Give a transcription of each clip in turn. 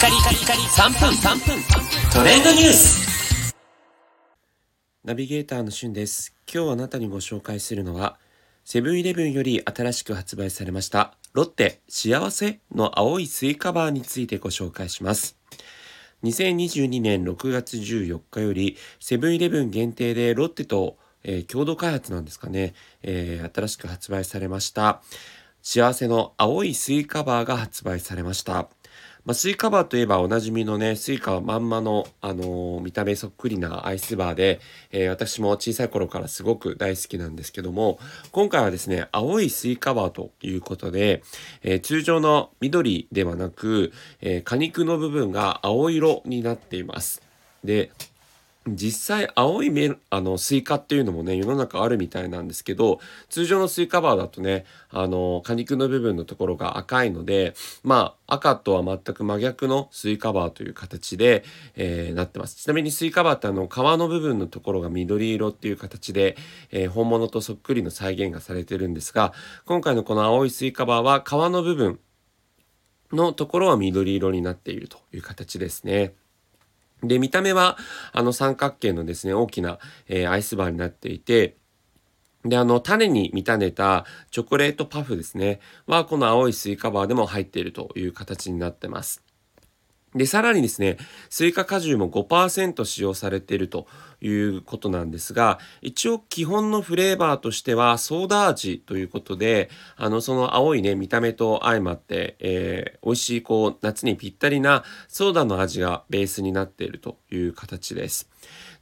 カリカリカリ3分3分トレンドニュースナビゲーターのしゅんです。今日あなたにご紹介するのは、セブンイレブンより新しく発売されました、ロッテ幸せの青いスイカバーについてご紹介します。2022年6月14日より、セブンイレブン限定でロッテと、えー共同開発なんですかね、えー新しく発売されました、幸せの青いスイカバーが発売されました。まあ、スイカバーといえばおなじみのね、スイカはまんまの、あのー見た目そっくりなアイスバーで、えー私も小さい頃からすごく大好きなんですけども、今回はですね、青いスイカバーということで、えー通常の緑ではなく、え果肉の部分が青色になっています。で、実際青いメあのスイカっていうのもね世の中あるみたいなんですけど通常のスイカバーだとねあの果肉の部分のところが赤いのでまあ赤とは全く真逆のスイカバーという形で、えーなってますちなみにスイカバーってあの皮の部分のところが緑色っていう形で、えー本物とそっくりの再現がされてるんですが今回のこの青いスイカバーは皮の部分のところは緑色になっているという形ですね。で、見た目は、あの三角形のですね、大きな、えーアイスバーになっていて、で、あの、種に見立てたチョコレートパフですね、は、この青いスイカバーでも入っているという形になってます。で、さらにですね、スイカ果汁も5%使用されているということなんですが、一応基本のフレーバーとしてはソーダ味ということで、あの、その青いね、見た目と相まって、えー美味しい、こう、夏にぴったりなソーダの味がベースになっているという形です。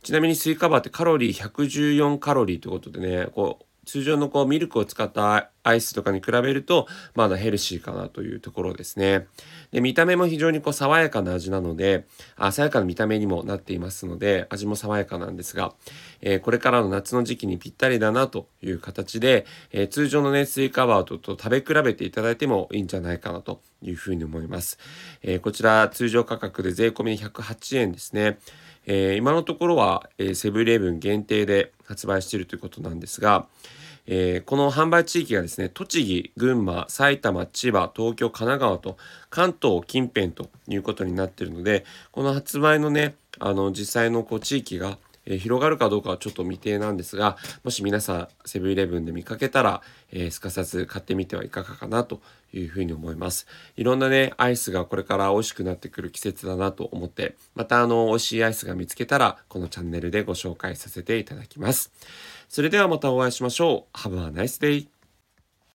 ちなみにスイカバーってカロリー114カロリーということでね、こう、通常のこうミルクを使ったアイスとかに比べるとまだヘルシーかなというところですね。で見た目も非常にこう爽やかな味なのであ爽やかな見た目にもなっていますので味も爽やかなんですが、えーこれからの夏の時期にぴったりだなという形で、えー通常のねスイカバーとと食べ比べていただいてもいいんじゃないかなというふうに思います。えーこちら通常価格で税込み108円ですね。えー今のところは、えーセブンイレブン限定で発売しているということなんですが、えーこの販売地域がですねね栃木群馬埼玉千葉東京神奈川と関東近辺ということになってるのでこの発売のねあの実際のこう地域がえ広がるかどうかはちょっと未定なんですがもし皆さんセブンイレブンで見かけたら、えーすかさず買ってみてはいかがかなというふうに思います。いろんなねアイスがこれから美味しくなってくる季節だなと思ってまたあの美味しいアイスが見つけたらこのチャンネルでご紹介させていただきます。それではまたお会いしましょう。Have a nice day!